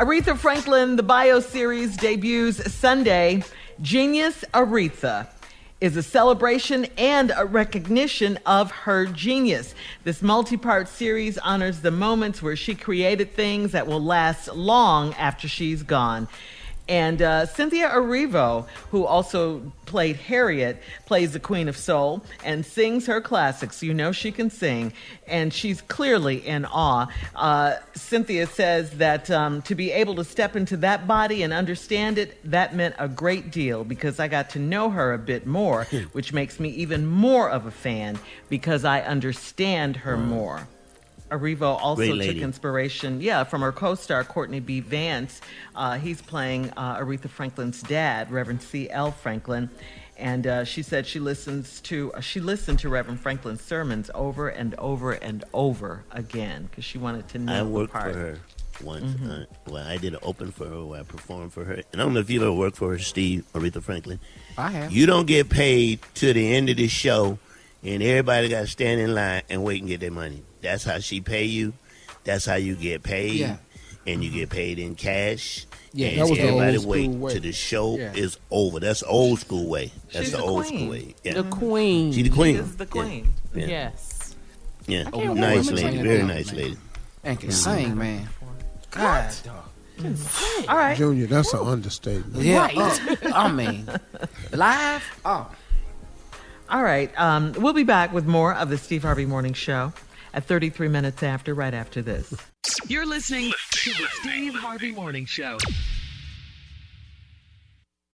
Aretha Franklin, the bio series debuts Sunday. Genius Aretha is a celebration and a recognition of her genius. This multi part series honors the moments where she created things that will last long after she's gone. And uh, Cynthia Erivo, who also played Harriet, plays the Queen of Soul and sings her classics. You know she can sing, and she's clearly in awe. Uh, Cynthia says that um, to be able to step into that body and understand it, that meant a great deal because I got to know her a bit more, which makes me even more of a fan because I understand her more. Erivo also took inspiration, yeah, from her co-star Courtney B. Vance. Uh, he's playing uh, Aretha Franklin's dad, Reverend C. L. Franklin, and uh, she said she listens to uh, she listened to Reverend Franklin's sermons over and over and over again because she wanted to know. I worked the part. for her once. Mm-hmm. Uh, well, I did an open for her where I performed for her. And I don't know if you've ever worked for her, Steve, Aretha Franklin. I have. You don't get paid to the end of the show, and everybody got to stand in line and wait and get their money. That's how she pay you. That's how you get paid. Yeah. And you get paid in cash. Yeah, and that was the everybody old wait school way. till the show Yeah. is over. That's the old school way. That's She's the the old queen. school way. Yeah. The queen. She the queen. She is the queen. Yeah. Yes. Yeah. I can't Nice lady. Sing Very down, nice man. lady. And can sing, man. God, dog. All right. Junior, that's an understatement. Yeah, Right. uh, I mean, live. Oh, All right. Um, we'll be back with more of the Steve Harvey Morning Show at 33 minutes after, right after this. You're listening to the Steve Harvey Morning Show.